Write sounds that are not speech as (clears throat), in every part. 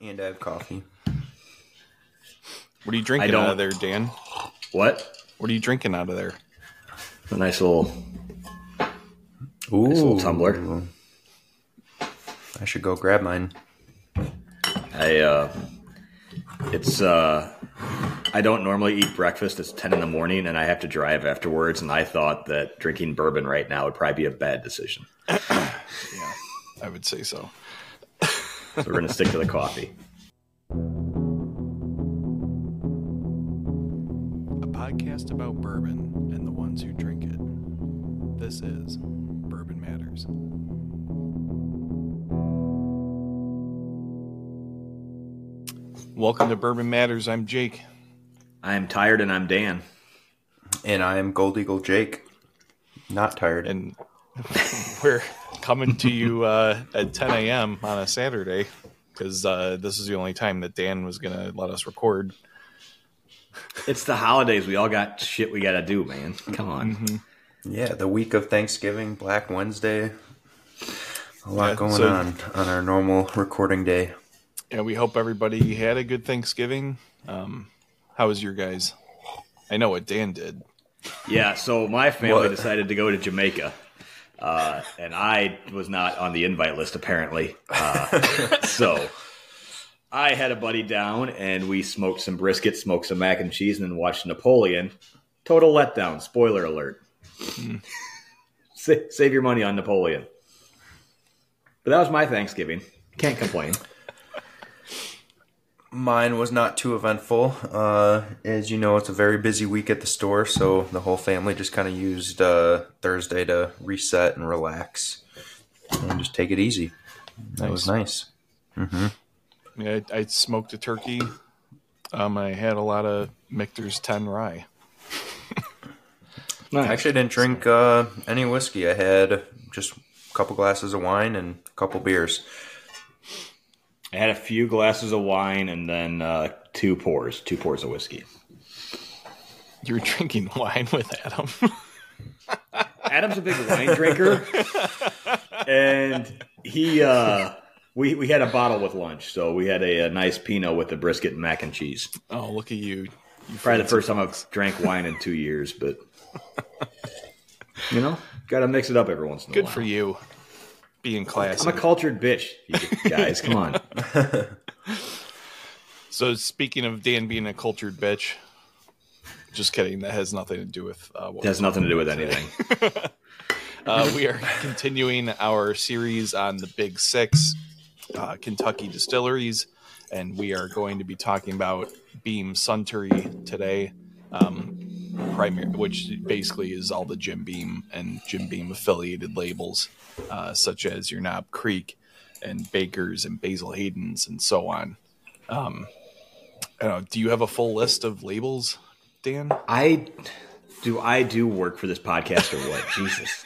And I have coffee. What are you drinking out of there, Dan? What? What are you drinking out of there? A nice little. Ooh, little tumbler. I should go grab mine. I uh, it's uh, I don't normally eat breakfast. It's ten in the morning, and I have to drive afterwards. And I thought that drinking bourbon right now would probably be a bad decision. (coughs) Yeah, I would say so. So we're gonna stick to the coffee. A podcast about bourbon and the ones who drink it. This is Bourbon Matters. Welcome to Bourbon Matters. I'm Jake. I'm tired, and I'm Dan. And I'm Gold Eagle Jake. Not tired. and (laughs) we're coming to you uh, at 10 a.m. on a Saturday because uh, this is the only time that Dan was going to let us record. It's the holidays. We all got shit we gotta do, man. Come on. yeah, the week of Thanksgiving, Black Wednesday. A lot Yeah, going so- on on our normal recording day. And we hope everybody had a good Thanksgiving. Um, how was your guys? I know what Dan did. Yeah, so my family What? decided to go to Jamaica. Uh, and I was not on the invite list, apparently. Uh, (laughs) so I had a buddy down, and we smoked some brisket, smoked some mac and cheese, and then watched Napoleon. Total letdown. Spoiler alert. (laughs) Sa- Save your money on Napoleon. But that was my Thanksgiving. Can't complain. Mine was not too eventful. Uh, as you know, it's a very busy week at the store, so the whole family just kind of used uh, Thursday to reset and relax and just take it easy. That was nice. Yeah, I, I smoked a turkey. Um, I had a lot of Michter's 10 rye. (laughs) I actually didn't drink uh, any whiskey. I had just a couple glasses of wine and a couple beers. I had a few glasses of wine and then uh, two pours, two pours of whiskey. You were drinking (laughs) wine with Adam. (laughs) Adam's a big wine drinker, and he uh, we we had a bottle with lunch, so we had a, a nice Pinot with the brisket and mac and cheese. oh, look at you. you Probably the first time I've drank wine in two years, but you know, got to mix it up every once in a Good while. Good for you. Being classy. I'm a cultured bitch, you (laughs) guys. Come on. (laughs) So speaking of Dan being a cultured bitch, just kidding. That has nothing to do with uh, what It has nothing to do with anything. (laughs) Uh, we are continuing our series on the Big Six uh, Kentucky distilleries, and we are going to be talking about Beam Suntory today, um, primary, which basically is all the Jim Beam and Jim Beam affiliated labels, uh, such as your Knob Creek and Baker's and Basil Hayden's and so on. Um, I don't know, do you have a full list of labels, Dan? I do. I do work for this podcast or what? (laughs) Jesus.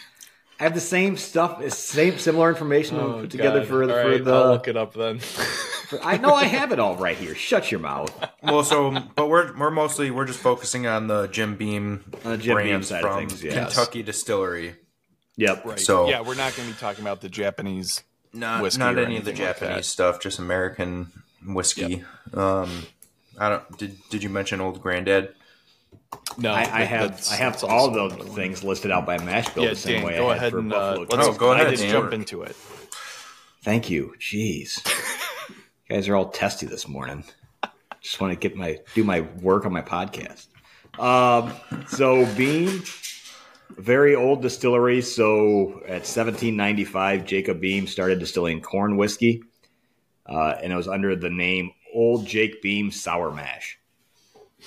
I have the same stuff, same similar information put together for, All for right, the. I'll look it up then. I know I have it all right here. Shut your mouth. Well, so but we're we're mostly we're just focusing on the Jim Beam On the Jim Beam brands side of from things, yes. Kentucky Distillery. Yep. Right. So- yeah, we're not going to be talking about the Japanese. Not Whiskey not or any of the anything like Japanese stuff, just American whiskey. Um, I don't. Did did you mention Old Granddad? No, I, I have I have all also the things listed out by mash bill Yeah, the same Dan, way go I had ahead for and uh, let's, Oh, go ahead, let's jump into it. Thank you. Jeez, (laughs) you guys are all testy this morning. Just want to get my do my work on my podcast. Um, so Beam, very old distillery. So at 1795, Jacob Beam started distilling corn whiskey, uh, and it was under the name Old Jake Beam Sour Mash.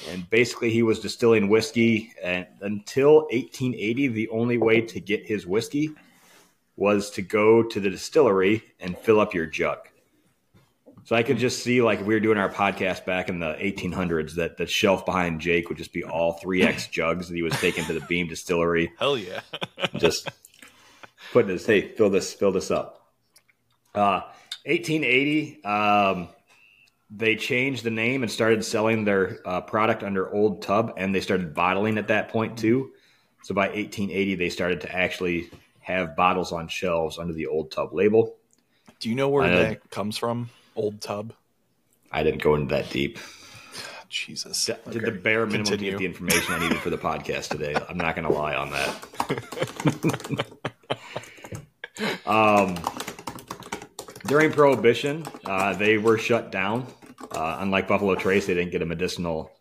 And basically, he was distilling whiskey, and until 1880, the only way to get his whiskey was to go to the distillery and fill up your jug. So I could just see, like if we were doing our podcast back in the 1800s, that the shelf behind Jake would just be all 3x (laughs) jugs that he was taking to the Beam Distillery, Hell yeah. (laughs) just putting his hey, fill this, fill this up. Uh, 1880, um, they changed the name and started selling their uh, product under Old Tub, and they started bottling at that point too. So by 1880, they started to actually have bottles on shelves under the Old Tub label. Do you know where know. that comes from? Old tub. I didn't go into that deep. (sighs) Jesus. D- Did the bare minimum to get the information I needed for the podcast today. I'm not going to lie on that. (laughs) um, during Prohibition, uh, they were shut down. Uh, unlike Buffalo Trace, they didn't get a medicinal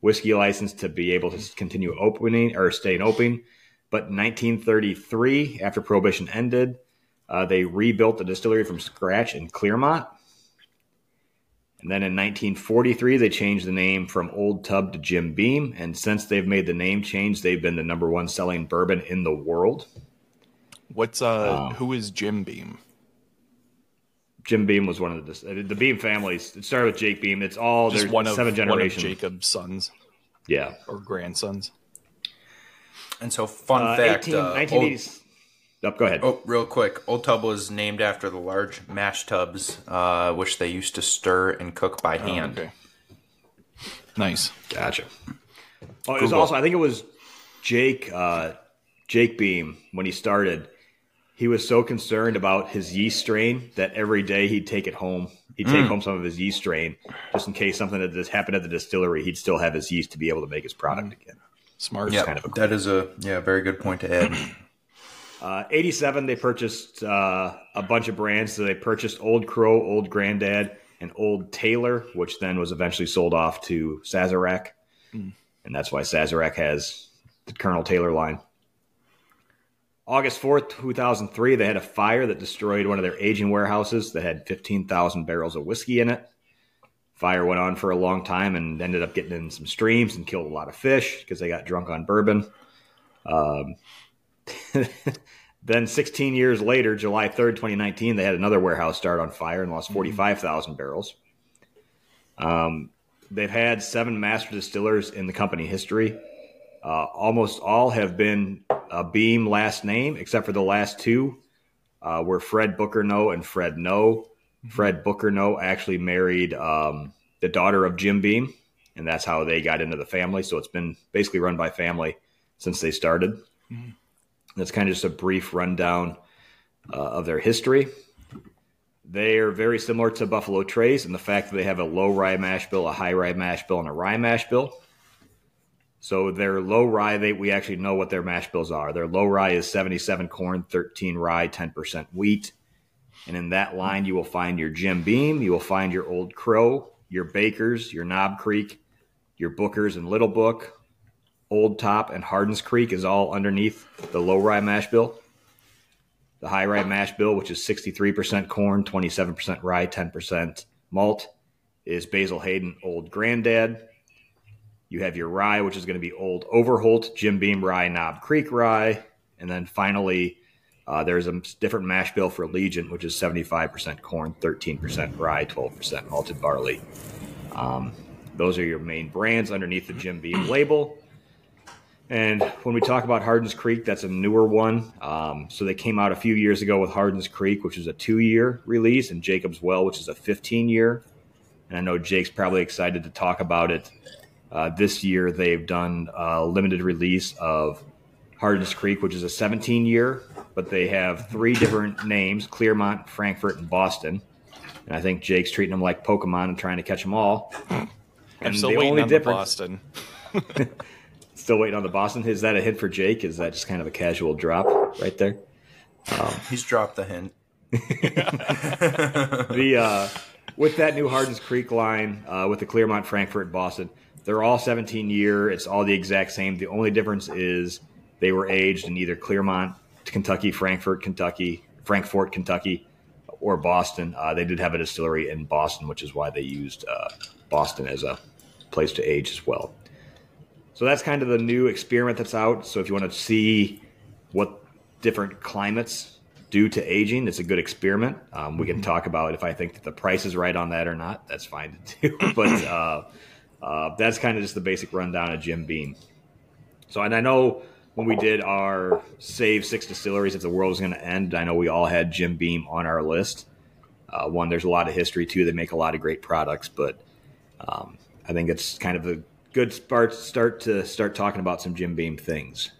whiskey license to be able to continue opening or staying open. But in 1933, after Prohibition ended, uh, they rebuilt the distillery from scratch in Clermont. And then in 1943, they changed the name from Old Tub to Jim Beam. And since they've made the name change, they've been the number one selling bourbon in the world. What's uh Um, who is Jim Beam? Jim Beam was one of the the Beam families. It started with Jake Beam. It's all Just there's one of seven one of generations. Jacob's sons Yeah. or grandsons. And so, fun Uh, fact: 18, uh, old, 1980s. Oh, go ahead. oh, real quick, Old Tub was named after the large mash tubs, uh, which they used to stir and cook by hand. Oh, Okay. Nice. Gotcha. Oh, it was also I think it was Jake uh, Jake Beam when he started. He was so concerned about his yeast strain that every day he'd take it home. He'd take home some of his yeast strain just in case something that just happened at the distillery. He'd still have his yeast to be able to make his product again. Smart. Yeah, kind of that is a yeah very good point to add. (clears throat) Uh, 87, they purchased uh, a bunch of brands. So they purchased Old Crow, Old Granddad, and Old Taylor, which then was eventually sold off to Sazerac. And that's why Sazerac has the Colonel Taylor line. August 4th, 2003, they had a fire that destroyed one of their aging warehouses that had 15,000 barrels of whiskey in it. Fire went on for a long time and ended up getting in some streams and killed a lot of fish because they got drunk on bourbon. Um, (laughs) then 16 years later, July 3rd, 2019, they had another warehouse start on fire and lost 45,000 barrels. Um, they've had seven master distillers in the company history. Uh, almost all have been a Beam last name, except for the last two uh, were Fred Booker Noe and Fred Noe. Fred Booker Noe actually married um, the daughter of Jim Beam, and that's how they got into the family. So it's been basically run by family since they started. That's kind of just a brief rundown uh, of their history. They are very similar to Buffalo Trace in the fact that they have a low rye mash bill, a high rye mash bill, and a rye mash bill. So their low rye, they we actually know what their mash bills are. Their low rye is 77 corn, 13 rye, 10% wheat. And in that line, you will find your Jim Beam, you will find your Old Crow, your Bakers, your Knob Creek, your Bookers and Little Book, Old Tub, and Hardin's Creek is all underneath the low rye mash bill. The high rye mash bill, which is 63% corn, 27% rye, 10% malt, is Basil Hayden Old Granddad. You have your rye, which is going to be Old Overholt, Jim Beam Rye, Knob Creek Rye. And then finally, uh, there's a different mash bill for Legion, which is 75% corn, 13% rye, 12% malted barley. Um, those are your main brands underneath the Jim Beam (clears throat) label. And when we talk about Hardin's Creek, that's a newer one. Um, so they came out a few years ago with Hardin's Creek, which is a two year release, and Jacob's Well, which is a 15 year. And I know Jake's probably excited to talk about it. Uh, this year, they've done a limited release of Hardin's Creek, which is a 17 year, but they have three different names Clermont, Frankfort, and Boston. And I think Jake's treating them like Pokemon and trying to catch them all. And I'm And still the waiting only on difference- the Boston. (laughs) Still waiting on the Boston. Is that a hint for Jake? Is that just kind of a casual drop right there? (laughs) He's dropped the hint. (laughs) the uh, with that new Hardin's Creek line uh, with the Clermont, Frankfort, Boston, they're all 17 year. It's all the exact same. The only difference is they were aged in either Clermont, Kentucky, Frankfort, Kentucky, Frankfort, Kentucky, or Boston. Uh, they did have a distillery in Boston, which is why they used uh, Boston as a place to age as well. So that's kind of the new experiment that's out. So if you want to see what different climates do to aging, it's a good experiment. Um, we can talk about if I think that the price is right on that or not. That's fine (laughs) to do. but uh, uh, that's kind of just the basic rundown of Jim Beam. So, and I know when we did our save six distilleries if the world was going to end, I know we all had Jim Beam on our list. Uh, one, there's a lot of history too. They make a lot of great products, but um, I think it's kind of a good start start to start talking about some Jim Beam things.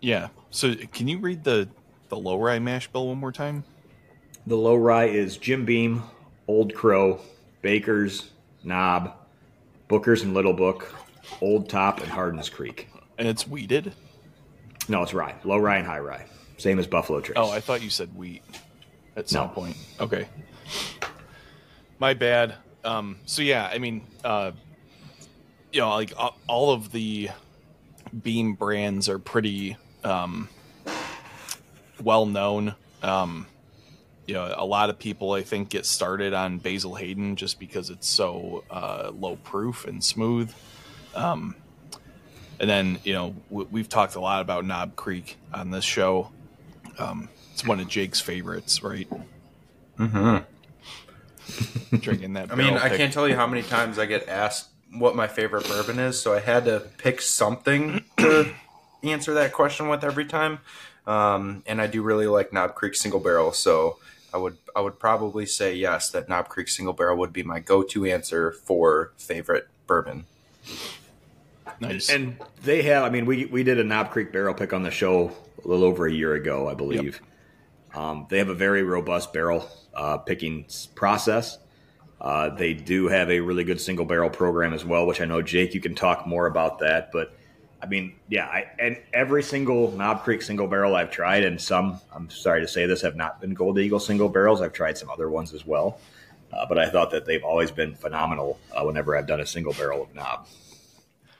Yeah. So can you read the the low rye mash bill one more time? The low rye is Jim Beam, Old Crow, Baker's, Knob, Booker's and Little Book, Old Tub, and Hardin's Creek. And it's weeded. No, it's rye, low rye and high rye, same as Buffalo Trace. Oh, I thought you said wheat at some No. point. Okay, my bad. Um, so yeah, I mean, uh, you know, like a- all of the Beam brands are pretty um, well known. Um, you know, a lot of people I think get started on Basil Hayden just because it's so uh, low proof and smooth. Um, and then you know w- we've talked a lot about Knob Creek on this show. Um, it's one of Jake's favorites, right? Mm-hmm. (laughs) Drinking that. I mean, barrel I can't tell you how many times I get asked what my favorite bourbon is, so I had to pick something to answer that question with every time. Um, and I do really like Knob Creek Single Barrel, so I would I would probably say yes that Knob Creek Single Barrel would be my go-to answer for favorite bourbon. Nice. And they have, I mean, we, we did a Knob Creek barrel pick on the show a little over a year ago, I believe. Um, they have a very robust barrel uh, picking process. Uh, they do have a really good single barrel program as well, which I know, Jake, you can talk more about that. But I mean, yeah, I, and every single Knob Creek single barrel I've tried, and some, I'm sorry to say this, have not been Gold Eagle single barrels. I've tried some other ones as well. Uh, but I thought that they've always been phenomenal uh, whenever I've done a single barrel of Knob.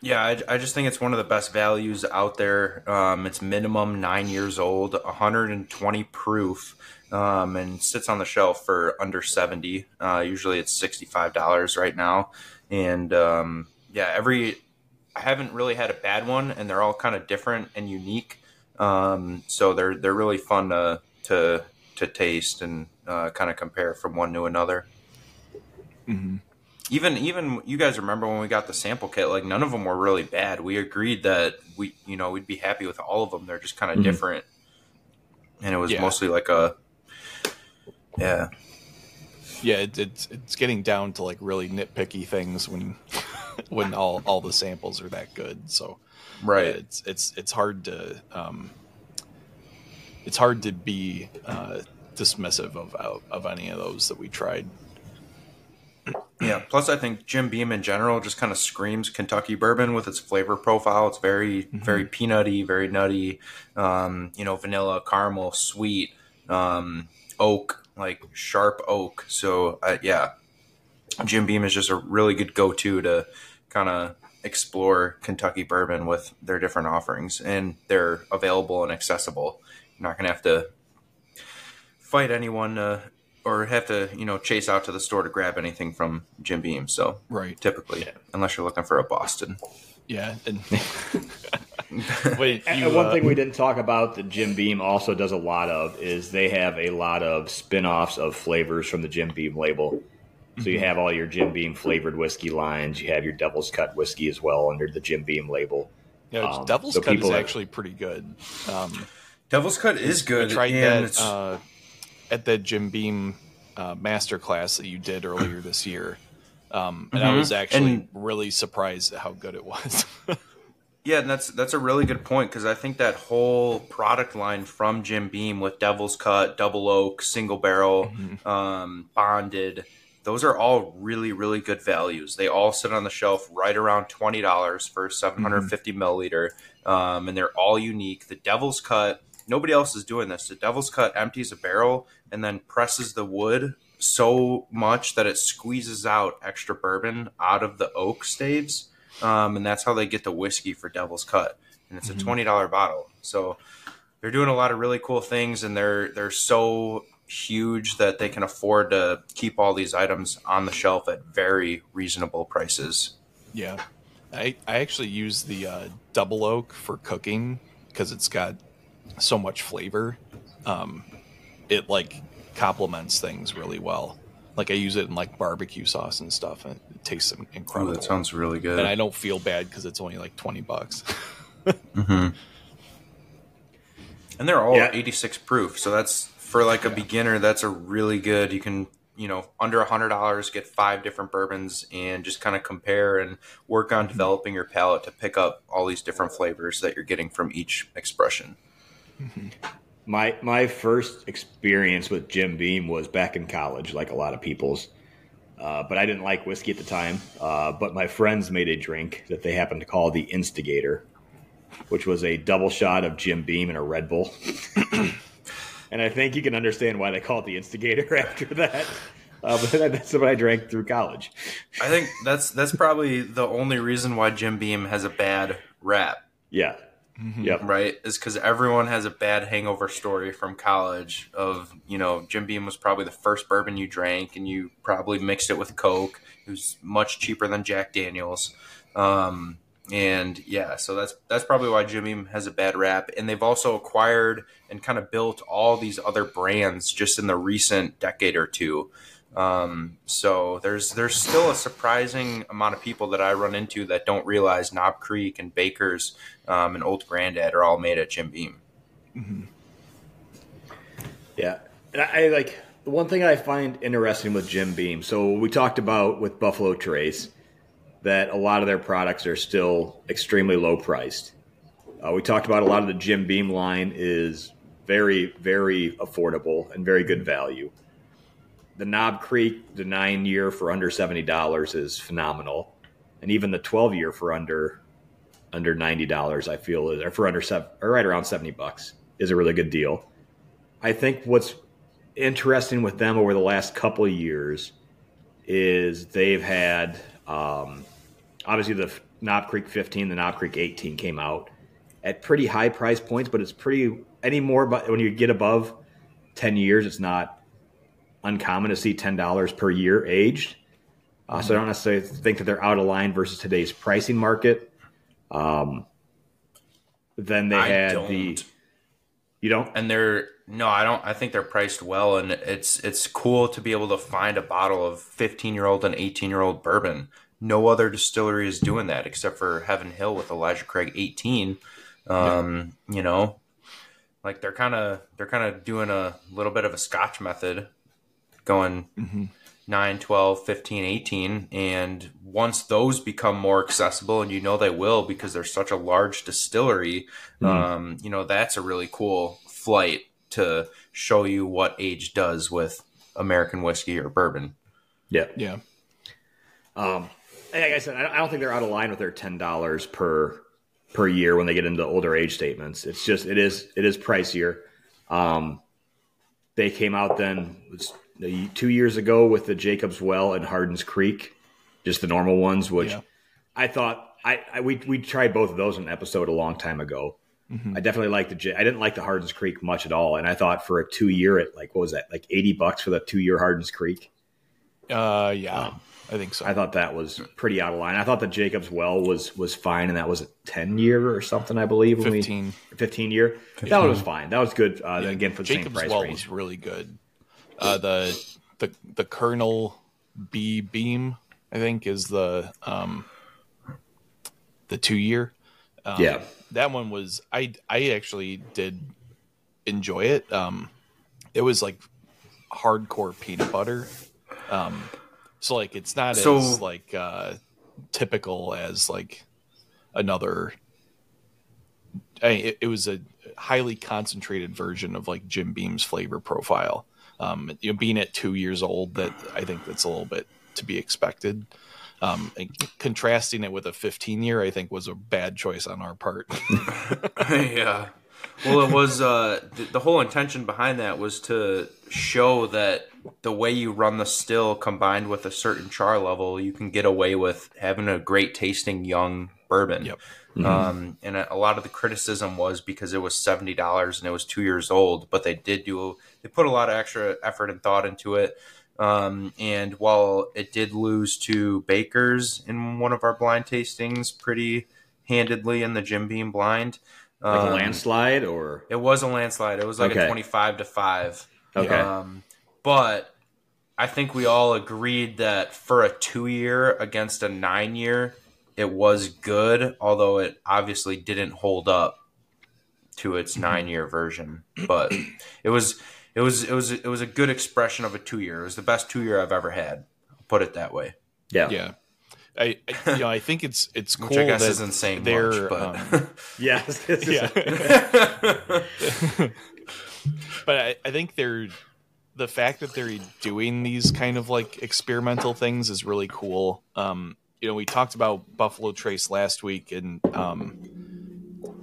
Yeah, I, I just think it's one of the best values out there. Um, it's minimum nine years old, 120 proof, um, and sits on the shelf for under 70. Uh, usually it's $65 right now. And um, yeah, every I haven't really had a bad one, and they're all kind of different and unique. Um, so they're they're really fun to to to taste and uh, kind of compare from one to another Mhm. even even you guys remember when we got the sample kit like none of them were really bad we agreed that we you know we'd be happy with all of them they're just kind of Mhm. different and it was Yeah. mostly like a yeah yeah, it, it's it's getting down to like really nitpicky things when (laughs) when all all the samples are that good. So right. it's it's it's hard to um, it's hard to be uh, dismissive of, of any of those that we tried. yeah. Plus i think jim beam in general just kind of screams kentucky bourbon with its flavor profile. It's very very peanutty very nutty um, you know vanilla caramel sweet um, oak like sharp oak. So uh, yeah Jim Beam is just a really good go-to to kind of explore Kentucky bourbon with their different offerings, and they're available and accessible. You're not going to have to fight anyone uh, or have to, you know, chase out to the store to grab anything from Jim Beam. So Right. typically, unless you're looking for a Boston. Yeah. And (laughs) wait, And you, one uh, thing we didn't talk about that Jim Beam also does a lot of is they have a lot of spin-offs of flavors from the Jim Beam label. So you have all your Jim Beam flavored whiskey lines. You have your Devil's Cut whiskey as well under the Jim Beam label. yeah, um, Devil's so Cut is people that- actually pretty good. Um, Devil's Cut is good. I tried and that uh, at the Jim Beam uh, master class that you did earlier this year. Um, and I Mhm. was actually And- really surprised at how good it was. (laughs) Yeah, and that's that's a really good point because I think that whole product line from Jim Beam with Devil's Cut, Double Oak, Single Barrel, um, Bonded, those are all really really good values. They all sit on the shelf right around twenty dollars for seven hundred fifty milliliter, um, and they're all unique. The Devil's Cut, nobody else is doing this. The Devil's Cut empties a barrel and then presses the wood so much that it squeezes out extra bourbon out of the oak staves um, and that's how they get the whiskey for Devil's Cut, and it's a twenty dollar bottle. So they're doing a lot of really cool things, and they're they're so huge that they can afford to keep all these items on the shelf at very reasonable prices. yeah. I, I actually use the uh, double oak for cooking because it's got so much flavor. Um, it like complements things really well. Like I use it in like barbecue sauce and stuff, and it tastes incredible. that sounds really good. and I don't feel bad because it's only like twenty bucks. (laughs) hmm And they're all Yeah. 86 proof. So that's for like a beginner, that's a really good. You can, you know, under a hundred dollars get five different bourbons and just kind of compare and work on developing your palate to pick up all these different flavors that you're getting from each expression. My my first experience with Jim Beam was back in college, like a lot of people's. uh, but I didn't like whiskey at the time. Uh, but my friends made a drink that they happened to call the Instigator, which was a double shot of Jim Beam and a Red Bull. And I think you can understand why they call it the Instigator (laughs) after that. Uh, but that's what I drank through college. I think that's that's probably the only reason why Jim Beam has a bad rap. Yeah. Mhm. Yep. right is because everyone has a bad hangover story from college of you know jim beam was probably the first bourbon you drank and you probably mixed it with coke it was much cheaper than jack daniels um, and yeah so that's that's probably why jim beam has a bad rap and they've also acquired and kind of built all these other brands just in the recent decade or two um, so there's there's still a surprising amount of people that I run into that don't realize Knob Creek and Baker's um, and Old Granddad are all made at Jim Beam. Yeah, and I, I like the one thing I find interesting with Jim Beam. So we talked about with Buffalo Trace that a lot of their products are still extremely low priced. Uh, we talked about a lot of the Jim Beam line is very, very affordable and very good value. The Knob Creek, the nine year for under seventy dollars is phenomenal, and even the twelve year for under under ninety dollars, I feel, is, or for under seven, or right around seventy bucks, is a really good deal. I think what's interesting with them over the last couple of years is they've had um, obviously the Knob Creek 15, the Knob Creek 18 came out at pretty high price points, but it's pretty anymore. But when you get above 10 years, it's not uncommon to see $10 per year aged. Uh, So I don't necessarily think that they're out of line versus today's pricing market. Um, then they I had don't. the you don't and they're no, I don't. I think they're priced well, and it's it's cool to be able to find a bottle of 15 year old and 18 year old bourbon. No other distillery is doing that except for Heaven Hill with Elijah Craig 18. Um, You know, like they're kind of they're kind of doing a little bit of a Scotch method, going Mhm. 9, 12, 15, 18. And once those become more accessible, and you know they will because they're such a large distillery, um, you know, that's a really cool flight to show you what age does with American whiskey or bourbon. yeah Yeah. Um, and like I said, I don't think they're out of line with their ten dollars per per year when they get into older age statements. It's just it is it is pricier. Um, they came out then two years ago with the Jacobs Well and Hardin's Creek, just the normal ones, which Yeah. I thought I, I we we tried both of those in an episode a long time ago. Mhm. I definitely liked the J- I didn't like the Hardin's Creek much at all, and I thought for a two year at like what was that like eighty bucks for the two year Hardin's Creek. Uh, yeah. I think so. I thought that was pretty out of line. I thought that Jacobs Well was was fine, and that was a ten year or something, I believe. when we- 15. 15 year. That was fine. That was good. Uh, again, for the Jacob's same price Well range. was really good. Uh, the the the Colonel B Beam, I think, is the um, the two year. Um, Yeah. that one was. I I actually did enjoy it. Um, it was like hardcore peanut butter. Um, so like it's not So- as like uh, typical as like another. I, it, it was a highly concentrated version of like Jim Beam's flavor profile. Um, you know, being at two years old, that I think that's a little bit to be expected. Um, contrasting it with a 15 year, I think was a bad choice on our part. (laughs) (laughs) yeah. Well, it was uh, the, the whole intention behind that was to show that the way you run the still combined with a certain char level, you can get away with having a great tasting young bourbon. Yep. Um, and a, a lot of the criticism was because it was seventy dollars and it was two years old, but they did do they put a lot of extra effort and thought into it. Um, and while it did lose to Baker's in one of our blind tastings pretty handedly in the Jim Beam blind, Like a um, landslide or It was a landslide. It was like Okay. a twenty-five to five. Okay. Um, but I think we all agreed that for a two-year against a nine-year, it was good. Although it obviously didn't hold up to its nine-year version. But it was, it was, it was, it was a good expression of a two-year. It was the best two-year I've ever had. I'll put it that way. yeah. yeah. I, I you know I think it's it's cool (laughs) Which I guess that isn't saying they're much, but um, (laughs) Yeah. (laughs) yeah. but I, I think they're the fact that they're doing these kind of like experimental things is really cool. Um, you know, we talked about Buffalo Trace last week, and um,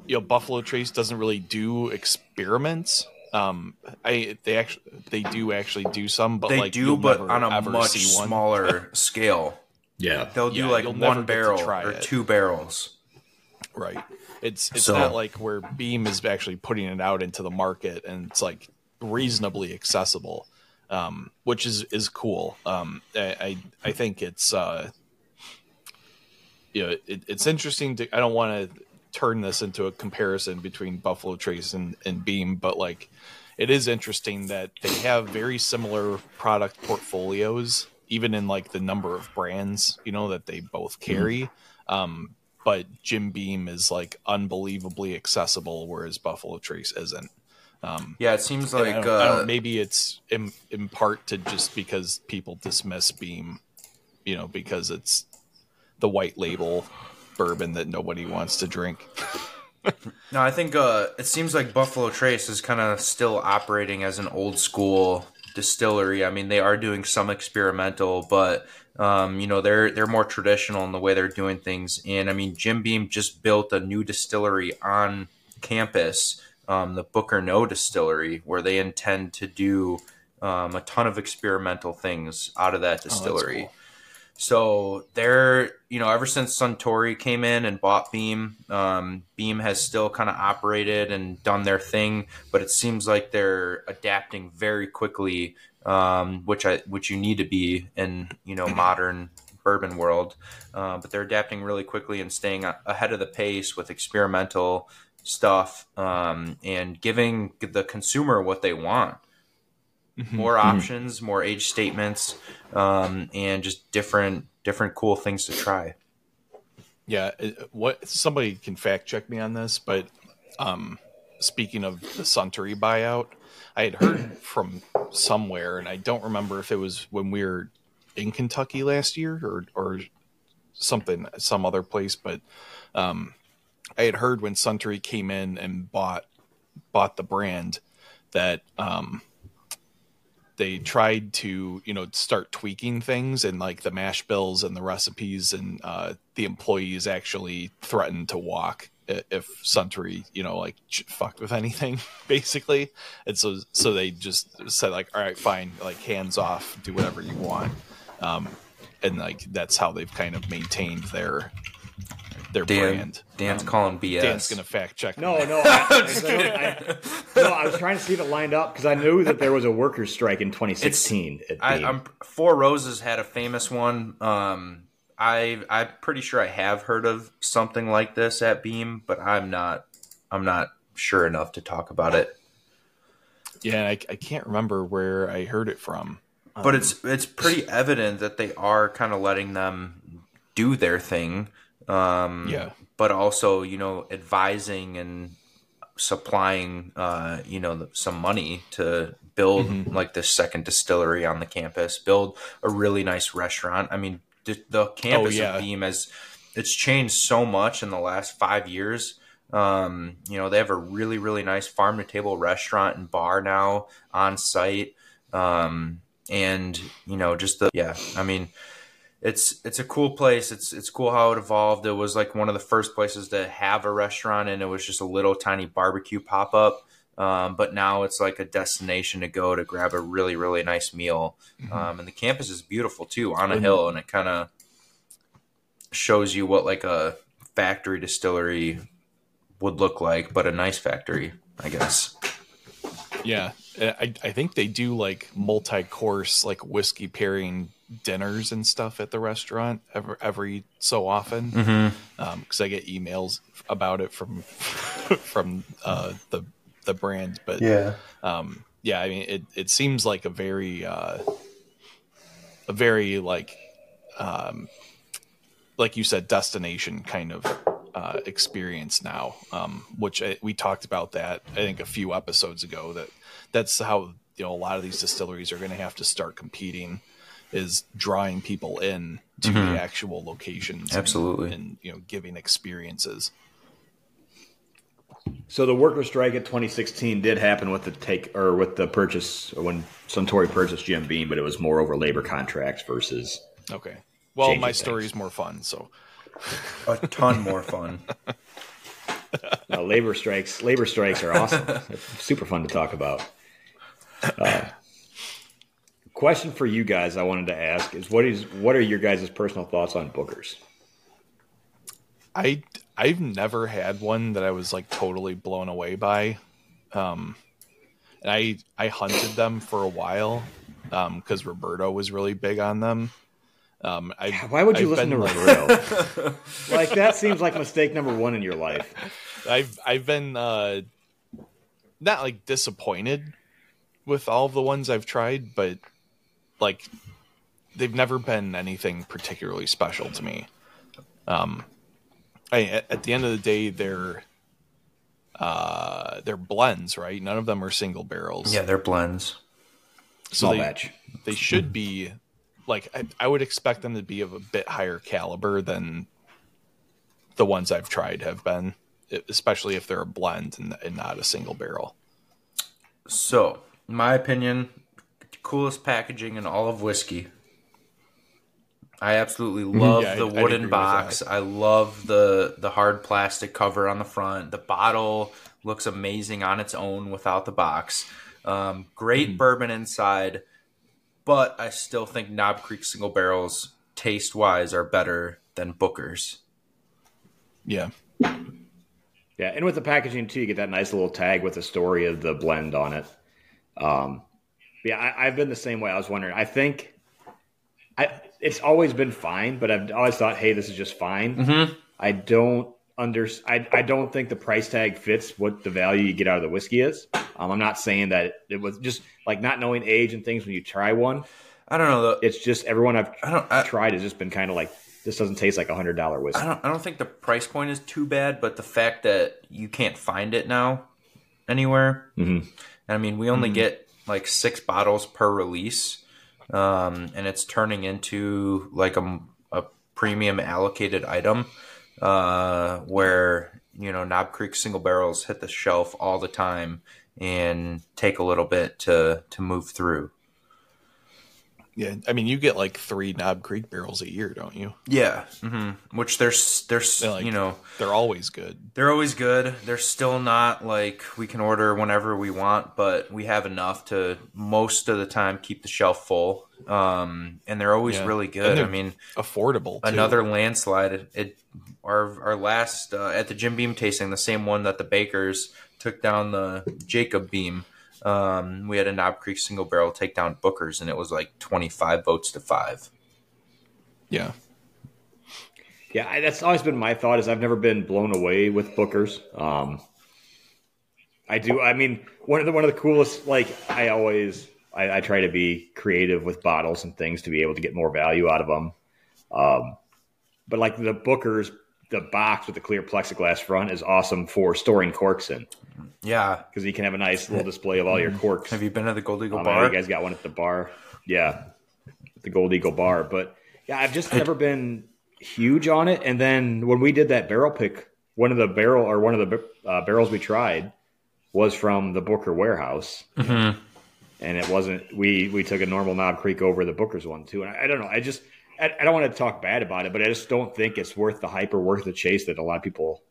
you know, Buffalo Trace doesn't really do experiments. Um, I they actually they do actually do some, but they like do, but never on a much smaller (laughs) scale. Yeah. They'll do Yeah, like one barrel try or it. two barrels. Right. It's it's So- not like where Beam is actually putting it out into the market and it's like reasonably accessible, um, which is is cool. Um, I I, I think it's uh, you know it, it's interesting to. I don't want to turn this into a comparison between Buffalo Trace and, and Beam, but like it is interesting that they have very similar product portfolios, even in like the number of brands you know that they both carry. Um, but Jim Beam is like unbelievably accessible, whereas Buffalo Trace isn't. Um, Yeah, it seems and I like don't- I don't- uh, maybe it's in, in part to just because people dismiss Beam, you know, because it's the white label bourbon that nobody wants to drink. (laughs) no, I think uh, it seems like Buffalo Trace is kind of still operating as an old school distillery. I mean, they are doing some experimental, but um, you know they're they're more traditional in the way they're doing things. And I mean, Jim Beam just built a new distillery on campus, um, the Booker Noe Distillery, where they intend to do um, a ton of experimental things out of that distillery. cool. So they're, you know, ever since Suntory came in and bought Beam, um, Beam has still kind of operated and done their thing, but it seems like they're adapting very quickly, um, which I which you need to be in, you know, (clears throat) modern bourbon world. Uh, but they're adapting really quickly and staying ahead of the pace with experimental stuff um, and giving the consumer what they want. More options, more age statements, um, and just different different cool things to try. Yeah, what somebody can fact check me on this, but um, speaking of the Suntory buyout, I had heard (clears throat) from somewhere, and I don't remember if it was when we were in Kentucky last year or or something, some other place, but um, I had heard when Suntory came in and bought bought the brand that um, they tried to you know start tweaking things and like the mash bills and the recipes and uh, the employees actually threatened to walk if Suntory you know like fucked with anything (laughs) basically. And so so they just said like all right fine like hands off do whatever you want. Um, and like that's how they've kind of maintained their their Dan, brand Dan's Um, calling BS. Dan's gonna fact check. No, no. I, (laughs) I, no, I was trying to see if it lined up because I knew that there was a workers' strike in 2016. at I, Beam. I'm Four Roses had a famous one. Um, I I'm pretty sure I have heard of something like this at Beam, but I'm not I'm not sure enough to talk about it. yeah I, I can't remember where I heard it from but it's it's pretty evident that they are kind of letting them do their thing. Um, Yeah. But also, you know, advising and supplying, uh, you know, the- some money to build Mm-hmm. like this second distillery on the campus, build a really nice restaurant. I mean, the, the campus Oh, yeah. of Beam has it's changed so much in the last five years. Um, you know, they have a really, really nice farm to table restaurant and bar now on site. Um, and you know, just the yeah, I mean, it's it's a cool place. It's it's cool how it evolved. It was like one of the first places to have a restaurant, and it was just a little tiny barbecue pop up. Um, but now it's like a destination to go to grab a really really nice meal. Um, and the campus is beautiful too, on a And- hill, and it kind of shows you what like a factory distillery would look like, but a nice factory, I guess. Yeah, I, I think they do like multi-course like whiskey pairing dinners and stuff at the restaurant every, every so often Mm-hmm. because I get emails about it from (laughs) from uh, the the brand. But Yeah. um, yeah, I mean it it seems like a very uh, a very like um, like you said destination kind of uh, experience now, um, which I, we talked about that I think a few episodes ago. That that's how you know a lot of these distilleries are going to have to start competing, is drawing people in to Mhm. the actual locations, Absolutely. and, you know giving experiences. So the worker strike at 2016 did happen with the take or with the purchase or when Suntory purchased Jim Beam, but it was more over labor contracts versus. Okay. Well, my story is more fun, so A ton (laughs) more fun. No, labor strikes. Labor strikes are awesome. It's (laughs) super fun to talk about. Uh, question for you guys, I wanted to ask is what is what are your guys' personal thoughts on bookers? I I've never had one that I was like totally blown away by. Um and I I hunted them for a while um cuz Roberto was really big on them. Um I Why would you I've listen to like- Roberto? (laughs) like that seems like mistake number one in your life. I've I've been uh not like disappointed with all of the ones I've tried, but like they've never been anything particularly special to me. Um I at, the end of the day they're uh they're blends, right? None of them are single barrels. Yeah, they're blends. so Small they, batch. they should be like I, I would expect them to be of a bit higher caliber than the ones I've tried have been, especially if they're a blend and, and not a single barrel. So, in my opinion, coolest packaging in all of whiskey. I absolutely (laughs) love Yeah, the I'd wooden with box. I love the the hard plastic cover on the front. The bottle looks amazing on its own without the box. Um, great bourbon inside, but I still think Knob Creek single barrels, taste wise, are better than Booker's. Yeah, Yeah, and with the packaging too, you get that nice little tag with the story of the blend on it. Um, yeah, I, I've been the same way. I was wondering. I think I it's always been fine, but I've always thought, hey, this is just fine. Mm-hmm. I don't under I, I don't think the price tag fits what the value you get out of the whiskey is. Um, I'm not saying that it was just like not knowing age and things when you try one. I don't know. The, It's just everyone I've I don't. I, tried has just been kind of like this doesn't taste like a hundred dollar whiskey. I don't. I don't think the price point is too bad, but the fact that you can't find it now anywhere. Mhm. I mean, we only get like six bottles per release, um, and it's turning into like a, a premium allocated item, uh, where you know Knob Creek single barrels hit the shelf all the time and take a little bit to to move through. Yeah. I mean, you get like three Knob Creek barrels a year, don't you? Yeah, hmm which there's there's They're like- you know They're always good. They're always good. They're still not like we can order whenever we want, but we have enough to most of the time keep the shelf full. Um, and they're always Yeah. really good. I mean, Affordable. Too. another landslide. It, it our our last uh, at the Jim Beam tasting, the same one that the Bakers took down the Jacob Beam. Um, we had a Knob Creek single barrel take down Booker's, and it was like twenty five votes to five. Yeah. Yeah, I, that's always been my thought. Is I've never been blown away with Booker's. Um, I do. I mean, one of the one of the coolest. Like I always, I, I try to be creative with bottles and things to be able to get more value out of them. Um, but like the Booker's, the box with the clear plexiglass front is awesome for storing corks in Yeah. because you can have a nice little display of all your (laughs) corks. Have you been to the Gold Eagle Um, Bar? you guys got one at the bar. Yeah. The Gold Eagle bar. But yeah, I've just never been huge on it. And then when we did that barrel pick, one of the barrel or one of the uh, barrels we tried was from the Booker warehouse. Mm-hmm. And it wasn't, we, we took a normal Knob Creek over the Booker's one too. And I, I don't know. I just, I, I don't want to talk bad about it, but I just don't think it's worth the hype or worth the chase that a lot of people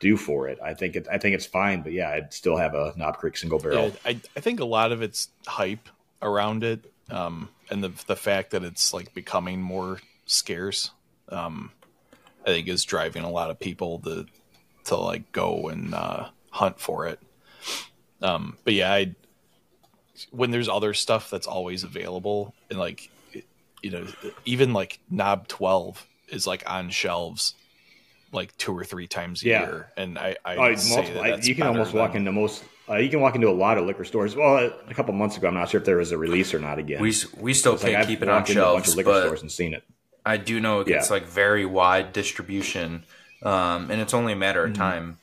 do for it. I think it, I think it's fine, but yeah, I'd still have a Knob Creek single barrel. Yeah, I, I think a lot of it's hype around it, um, and the the fact that it's like becoming more scarce. Um, I think is driving a lot of people to to like go and uh, hunt for it. Um, but yeah, I when there's other stuff that's always available and like you know even like knob 12 is like on shelves like two or three times a Yeah. year and i i would say multiple. that I- you can better almost walk into most. Uh, you can walk into a lot of liquor stores. Well, a couple months ago, I'm not sure if there was a release or not again. We we still It's like can't I've keep it on walked a bunch shelves, of liquor but stores and seen it. I do know it gets Yeah. like very wide distribution, um, and it's only a matter Mm-hmm. of time.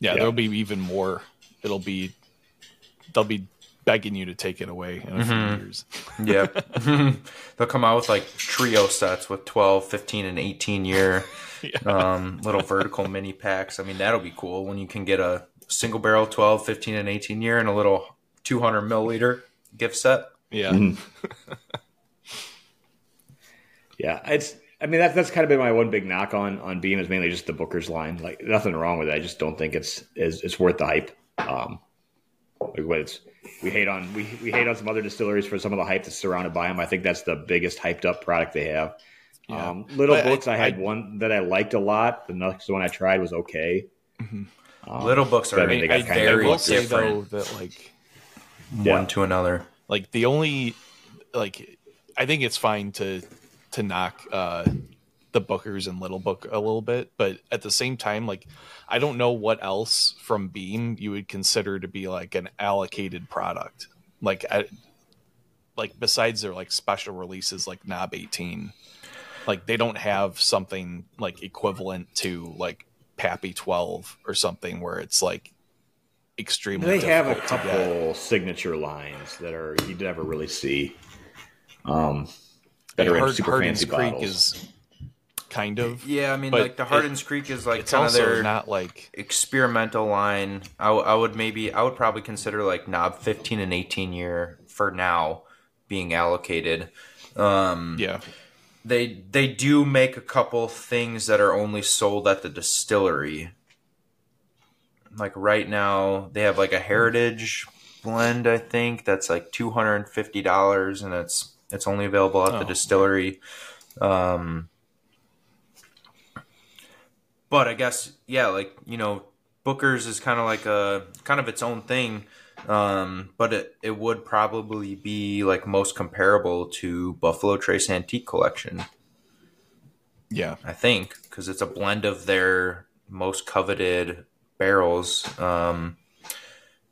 Yeah, Yeah. there'll be even more. It'll be there'll be begging you to take it away in a Mhm. few years. (laughs) Yeah. (laughs) (laughs) They'll come out with like trio sets with 12, 15, and 18 year Yeah. um, little vertical mini packs. I mean, that'll be cool when you can get a single barrel 12, 15, and 18 year and a little 200 milliliter gift set. Yeah. Mhm. Yeah, it's. I mean, that's that's kind of been my one big knock on on Beam is mainly just the Booker's line. Like nothing wrong with it. I just don't think it's is it's worth the hype. Um, like what it's we hate on we we hate on some other distilleries for some of the hype that's surrounded by them. I think that's the biggest hyped up product they have. Yeah. Um, Little But Books, I, had I- one that I liked a lot. The next one I tried was okay. Mhm. Um, Little books are I mean, they got I, kind I of very will say different. though that like Yeah. one to another. like the only like I think it's fine to to knock uh the bookers and little book a little bit but at the same time like I don't know what else from Beam you would consider to be like an allocated product like I, like besides their like special releases like Knob 18 like they don't have something like equivalent to like Pappy 12 or something where it's like extremely They have a difficult to get. couple signature lines that are you never really see. Um, that are in Hard- super Hardin's fancy Creek bottles. is kind of. Yeah, I mean, like the it- Creek is like kind of their not like experimental line. I would maybe, I would probably consider like Knob 15 and 18 year for now being allocated. Um, yeah, they they do make a couple things that are only sold at the distillery. Like right now, they have like a heritage blend. I think that's like two hundred and fifty dollars, and it's it's only available at the Oh. distillery. Um, but I guess yeah, like you know, Booker's is kind of like a kind of its own thing. Um, but it, it would probably be like most comparable to Buffalo Trace Antique Collection, yeah, I think, because it's a blend of their most coveted barrels, um,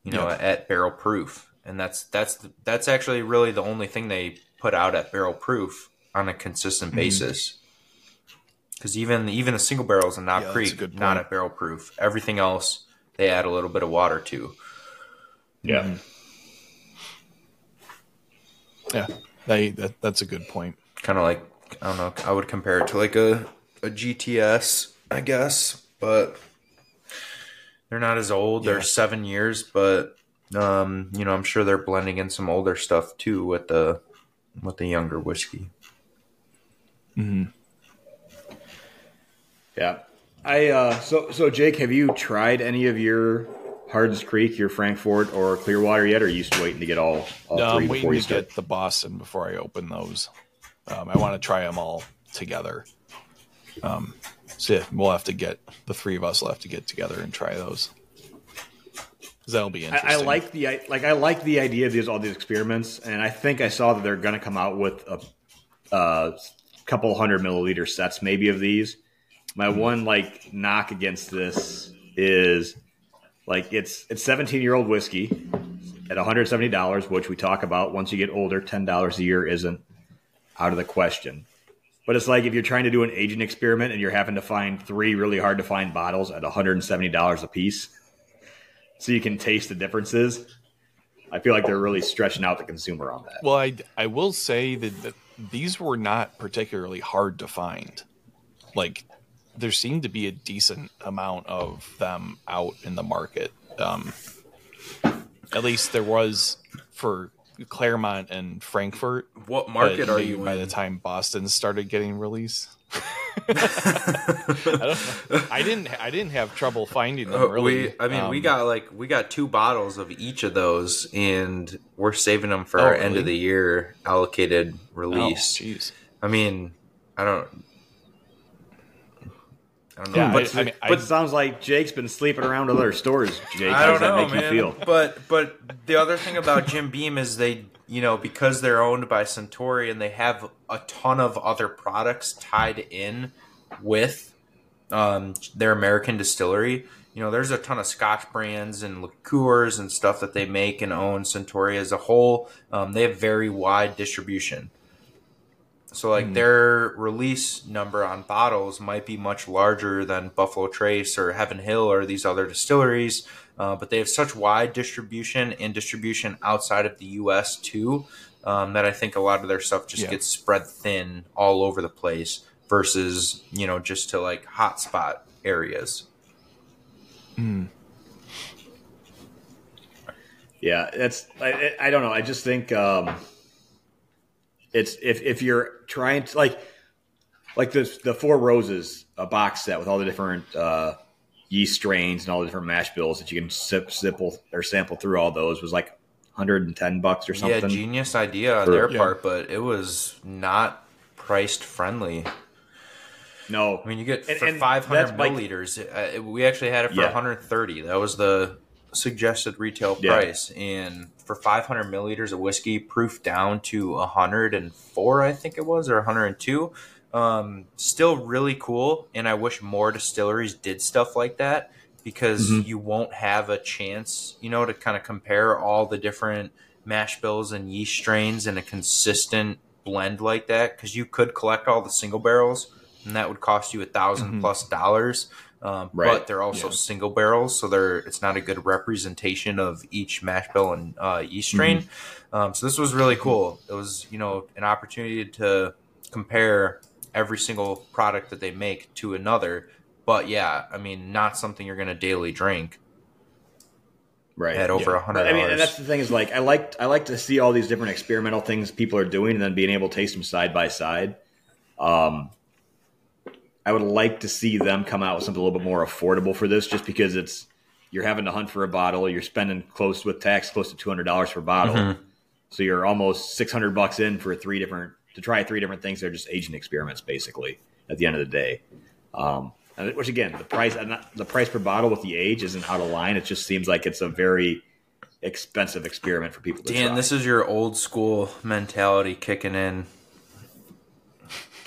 you know, at barrel proof, and that's that's the, that's actually really the only thing they put out at barrel proof on a consistent Mhm. basis. Because even even the single barrels in Knob Yeah, Creek, good not at barrel proof. Everything else, they add a little bit of water to. Yeah. yeah. They that, that's a good point. kind of like I don't know. I would compare it to like a a GTS, I guess, but they're not as old. Yeah. They're seven years, but um, you know, I'm sure they're blending in some older stuff too with the with the younger whiskey. hmm Yeah. I uh so so Jake, have you tried any of your Hardin's Creek, your Frankfort, or Clermont yet, or are you just waiting to get all, all No, three I'm before waiting you to start? get the Boston before I open those. Um, I want to try them all together. Um, so yeah, we'll have to get the three of us will have to get together and try those. that'll be I, interesting. I like the I- like I like the idea of these all these experiments, and I think I saw that they're going to come out with a, a couple hundred milliliter sets, maybe of these. My hmm. one like knock against this is like it's it's 17 year old whiskey at 170 dollars, which we talk about. Once you get older, ten dollars a year isn't out of the question. But it's like if you're trying to do an aging experiment and you're having to find three really hard to find bottles at 170 dollars a piece so you can taste the differences. I feel like they're really stretching out the consumer on that. Well, I I will say that, that these were not particularly hard to find. Like there seemed to be a decent amount of them out in the market. Um, at least there was for Clermont and Frankfort. What market are you by in? the time Boston started getting released? (laughs) (laughs) I don't know. I didn't. I didn't have trouble finding them. Uh, we, I mean, we Um, got like we got two bottles of each of those, and we're saving them for Oh, our end of the year allocated oh, release. Jeez. I mean, I don't. I don't know, Yeah, but I, I mean, I, but it sounds like Jake's been sleeping around other stores. Jake, I how don't does that know, make man. you feel? But but the other thing about Jim Beam is they, you know, because they're owned by Suntory and they have a ton of other products tied in with um, their American distillery. You know, there's a ton of Scotch brands and liqueurs and stuff that they make and own. Suntory as a whole, um, they have very wide distribution. So like Hmm. their release number on bottles might be much larger than Buffalo Trace or Heaven Hill or these other distilleries. uh, but they have such wide distribution and distribution outside of the U.S. too. Um, that I think a lot of their stuff just Yeah. gets spread thin all over the place versus you know just to like hotspot areas. Mm. Yeah, that's I, I- I don't know. I just think um, it's if if you're trying to like like the the Four Roses a box set with all the different uh, yeast strains and all the different mash bills that you can sip, sipple or sample through all those was like 110 bucks or something. Yeah, genius idea on their Yeah. part, but it was not priced friendly. no, I mean, you get And- for and 500 that's like- milliliters. uh, we actually had it for Yeah. 130. That was the suggested retail Yeah. price, and for 500 milliliters of whiskey, proof down to 104, I think it was, or 102. Um, still really cool, and I wish more distilleries did stuff like that because Mhm. you won't have a chance, you know, to kind of compare all the different mash bills and yeast strains in a consistent blend like that. Because you could collect all the single barrels, and that would cost you a 1000 Mhm. plus dollars. Um, Right. But they're also Yeah. single barrels, so they're it's not a good representation of each mash bill and uh, yeast strain. Um, so this was really cool. It was you know an opportunity to compare every single product that they make to another. But yeah, I mean, not something you're going to daily drink right at over a Yeah. hundred I mean, and that's the thing is like I like I like to see all these different experimental things people are doing, and then being able to taste them side by side. Um, I would like to see them come out with something a little bit more affordable for this, just because it's you're having to hunt for a bottle, you're spending close with tax close to two hundred dollars per bottle, Mhm. so you're almost six hundred bucks in for three different to try three different things. They're just aging experiments, basically. At the end of the day. Um, and which again, the price the price per bottle with the age isn't out of line. It just seems like it's a very expensive experiment for people to Dan, try. this is your old school mentality kicking in.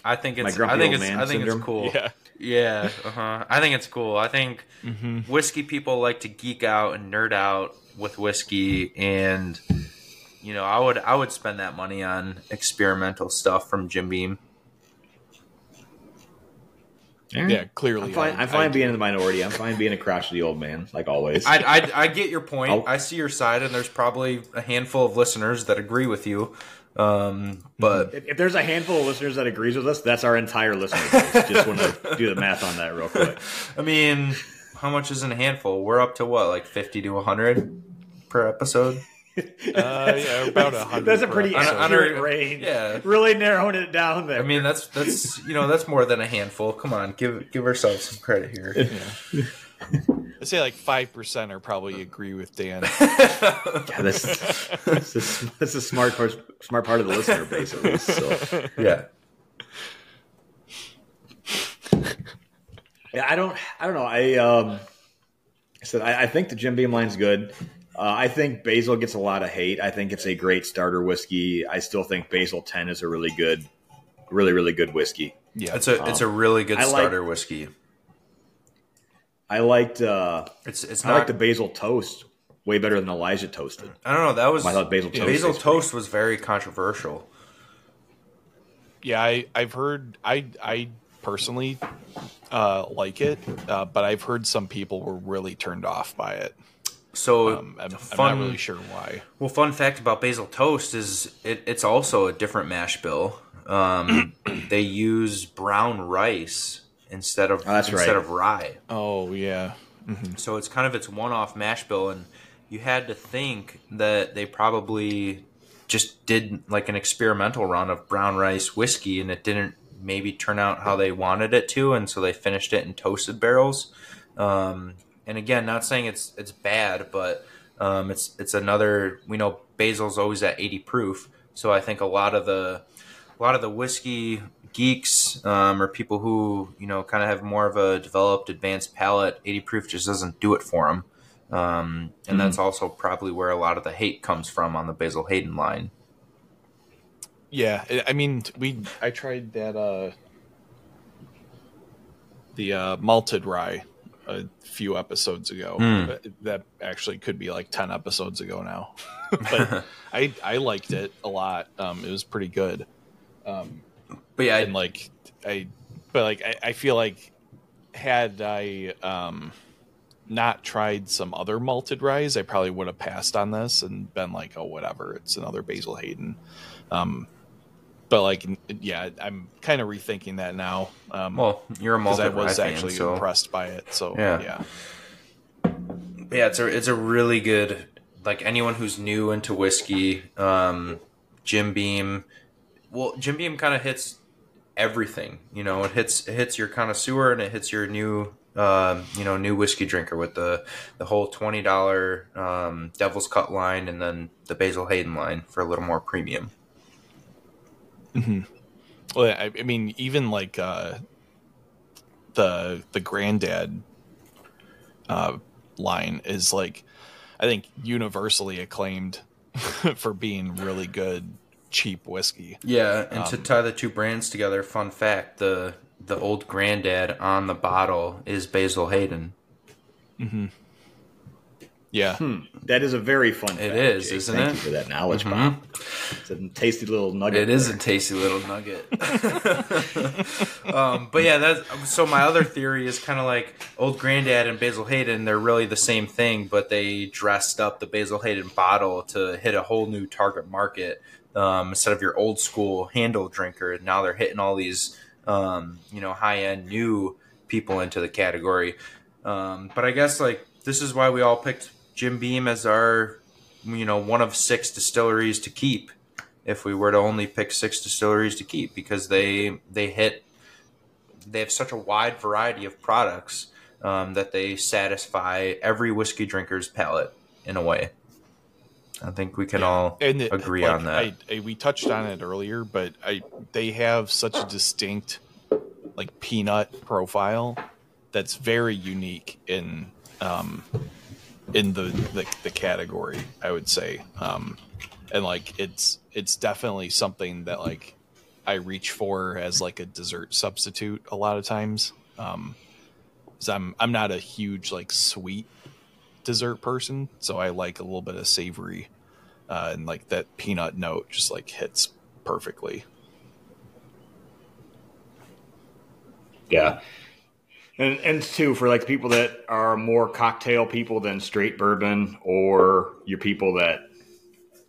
I think it's. I think it's. I think syndrome? it's cool. Yeah. Yeah, uh-huh. I think it's cool. I think hmm whiskey people like to geek out and nerd out with whiskey, and you know, I would I would spend that money on experimental stuff from Jim Beam. Yeah, clearly. I'm fine. I- I'm fine I- being in the minority. I'm fine being a crotchety old man, like always. I, I I get your point. I'll- I see your side, and there's probably a handful of listeners that agree with you. Um, but if, if there's a handful of listeners that agrees with us, that's our entire listener base. Just want to (laughs) do the math on that real quick. I mean, how much is in a handful? We're up to what, like fifty to hundred per episode? (laughs) Uh, yeah, about a hundred. That's a pretty I don't- accurate don't- range. yeah. really narrowing it down there. I mean, that's that's you know that's more than a handful. Come on, give give ourselves some credit here. Yeah. I'd say like five percent are probably agree with Dan. (laughs) yeah, this, this, is, this is a smart part, smart part of the listener base at least. So. yeah, Yeah, I don't. I don't know. I um, I said I, I think the Jim Beam line's good. Uh, I think Basil gets a lot of hate. I think it's a great starter whiskey. I still think Basil Ten is a really good, really really good whiskey. Yeah, it's a it's a really good I like- starter whiskey. I liked uh, It's it's I not. like the Basil Toast way better than Elijah Toasted. I don't know. That was I thought Basil Toast. Basil toast was very controversial. yeah. I I've heard. I I personally uh, like it, uh, but I've heard some people were really turned off by it. So Um, I'm, the I'm not really sure why. Well, fun fact about basil toast is it, it's also a different mash bill. Um, (clears throat) they use brown rice instead of Oh, that's instead right. of rye. Oh yeah. hmm So it's kind of its one-off mash bill, and you had to think that they probably just did like an experimental run of brown rice whiskey, and it didn't maybe turn out how they wanted it to, and so they finished it in toasted barrels. Um, and again, not saying it's it's bad, but um, it's it's another. We know basil's always at eighty proof, so I think a lot of the a lot of the whiskey geeks um, or people who you know kind of have more of a developed advanced palate 80 proof just doesn't do it for them um, and that's also probably where a lot of the hate comes from on the basil hayden line Yeah, I- mean, we I tried that uh the uh malted rye a few episodes ago. But That actually could be like 10 episodes ago now. (laughs) but (laughs) I I liked it a lot. Um it was pretty good. Um but yeah and like I but like I, I feel like had I um not tried some other malted rye, I probably would have passed on this and been like, oh, whatever, it's another Basil Hayden. Um, but like, yeah, I'm kind of rethinking that now. Um, Well, you're a because I malted rye was fan, actually so impressed by it. So Yeah. yeah, yeah, it's a it's a really good like anyone who's new into whiskey, um, Jim Beam. Well, Jim Beam kind of hits everything. You know, it hits it hits your connoisseur and it hits your new um, you know new whiskey drinker with the the whole twenty dollar um, Devil's Cut line and then the Basil Hayden line for a little more premium. Well, I, I mean, even like uh, the the granddad uh, line is like, I think universally acclaimed (laughs) for being really good cheap whiskey. Yeah, and Um, to tie the two brands together, fun fact: the the old granddad on the bottle is Basil Hayden. Yeah, Hmm. That is a very fun. It fact, is, Jake. isn't Thank it? you for that knowledge, Mhm. Bob. It's a tasty little nugget. It is there. a tasty little nugget. (laughs) um, but yeah, that's so. My other theory is kind of like old granddad and Basil Hayden. They're really the same thing, but they dressed up the Basil Hayden bottle to hit a whole new target market. Um, instead of your old school handle drinker, now they're hitting all these, um, you know, high end new people into the category. Um, but I guess like this is why we all picked Jim Beam as our, you know, one of six distilleries to keep if we were to only pick six distilleries to keep because they they hit they have such a wide variety of products um, that they satisfy every whiskey drinker's palate in a way. I think we can all and it- agree like, on that. I, I, we touched on it earlier, but I they have such a distinct like peanut profile that's very unique in um, in the, the the category. I would say, um, and like it's it's definitely something that like I reach for as like a dessert substitute a lot of times. Um, 'cause I'm I'm not a huge like sweet dessert person, so I like a little bit of savory, uh, and like that peanut note just like hits perfectly. Yeah. And and two for like people that are more cocktail people than straight bourbon, or your people that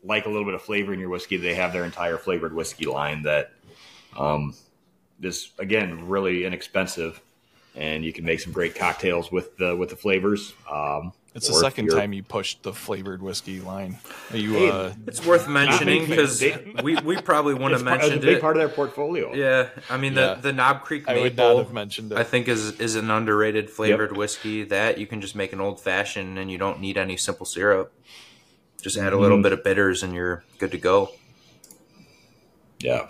like a little bit of flavor in your whiskey, they have their entire flavored whiskey line that um, is again really inexpensive, and you can make some great cocktails with the with the flavors. Um, It's the second you're- time you pushed the flavored whiskey line. Are you Hey, uh, it's worth mentioning because (laughs) we, we probably wouldn't It's, have part, it's a big it. part of their portfolio. yeah, I mean Yeah. the the Knob Creek Maple. I would not have mentioned it. I think is is an underrated flavored whiskey that you can just make an old fashioned and you don't need any simple syrup. Just add a little Mhm. bit of bitters and you're good to go. Yeah.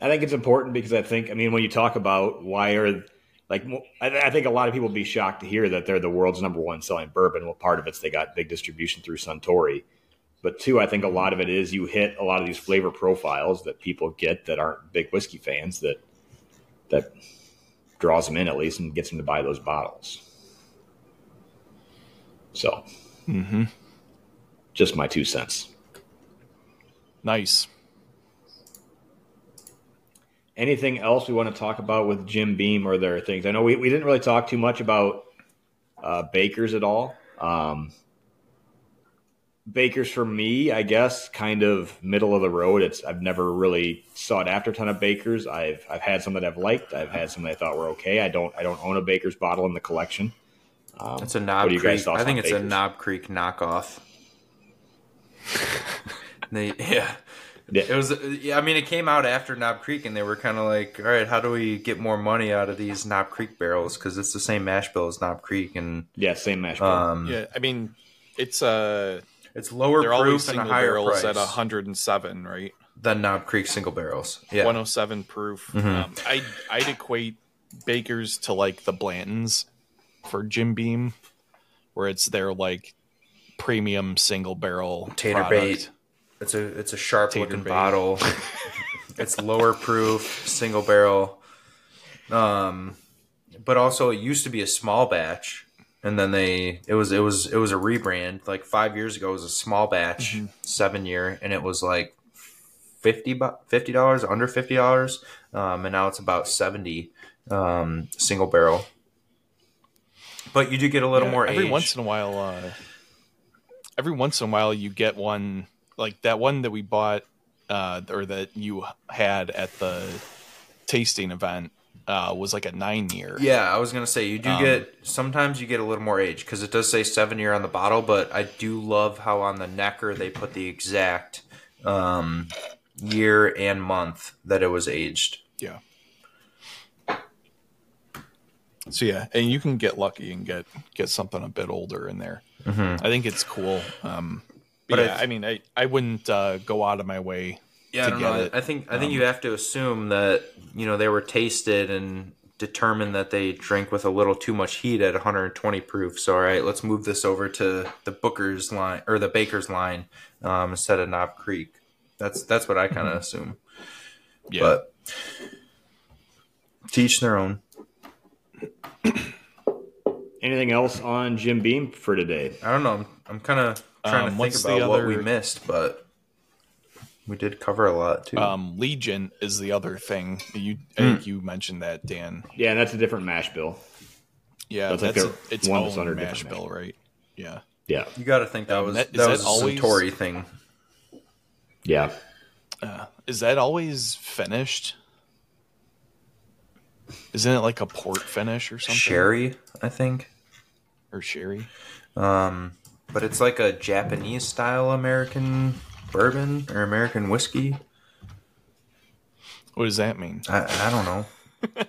I think it's important because I think, I mean, when you talk about why are, like, I, I think a lot of people would be shocked to hear that they're the world's number one selling bourbon. Well, part of it's they got big distribution through Suntory. But two, I think a lot of it is you hit a lot of these flavor profiles that people get that aren't big whiskey fans that, that draws them in at least and gets them to buy those bottles. So, mm-hmm. just my two cents. nice. Anything else we want to talk about with Jim Beam or there are things? I know we, we didn't really talk too much about uh, Bakers at all. Um, Bakers for me, I guess, kind of middle of the road. It's I've never really sought after a ton of Bakers. I've I've had some that I've liked. I've had some that I thought were okay. I don't I don't own a Baker's bottle in the collection. Um, It's a Knob what are you guys' Creek. I think it's a Knob Creek knockoff. (laughs) they yeah. Yeah. It was. yeah, I mean, it came out after Knob Creek, and they were kind of like, "All right, how do we get more money out of these Knob Creek barrels? Because it's the same mash bill as Knob Creek, and yeah, same mash. bill. um, Yeah, I mean, it's uh, it's lower they're always proof and a higher barrels price at 107, right? than Knob Creek single barrels. Yeah, 107 proof. Mhm. Um, I I'd equate Bakers to like the Blantons for Jim Beam, where it's their like premium single barrel Tater product. bait. It's a it's a sharp Tater looking bait. bottle. (laughs) it's lower proof, single barrel. Um, but also it used to be a small batch, and then they it was it was it was a rebrand. Like five years ago, it was a small batch, Mhm. seven year, and it was like fifty fifty dollars, under fifty dollars, um, and now it's about seventy um, single barrel. but you do get a little Yeah, more every age. once in a while. Uh, every once in a while, you get one like that one that we bought uh, or that you had at the tasting event uh, was like a nine year. Yeah, I was gonna say you do Um, get sometimes you get a little more age because it does say seven year on the bottle, but I do love how on the necker they put the exact um, year and month that it was aged. Yeah. So yeah, and you can get lucky and get get something a bit older in there. Mm-hmm. I think it's cool. Um, But but yeah, I- I mean, I I wouldn't uh, go out of my way. Yeah, to I don't get know. it. I think I think Um, you have to assume that you know they were tasted and determined that they drink with a little too much heat at 120 proof. So all right, let's move this over to the Booker's line or the Baker's line um, instead of Knob Creek. That's that's what I kind of Mm-hmm. assume. Yeah, But teach their own. Anything else on Jim Beam for today? I don't know. I'm, I'm kind of trying Um, to think what's the about what we missed, but we did cover a lot too. um, Legent is the other thing. You I think you mentioned that, Dan. Yeah, and that's a different mash bill. Yeah, That's like that's their- a, its one that's own under mash different bill, right? Yeah. Yeah, you got to think that um, was that- that, is was that a always- Suntory thing. yeah. Uh, is that always finished? Isn't it like a port finish or something? Sherry, I think. or sherry? Um, but it's like a Japanese style American bourbon or American whiskey. What does that mean? I, I don't know.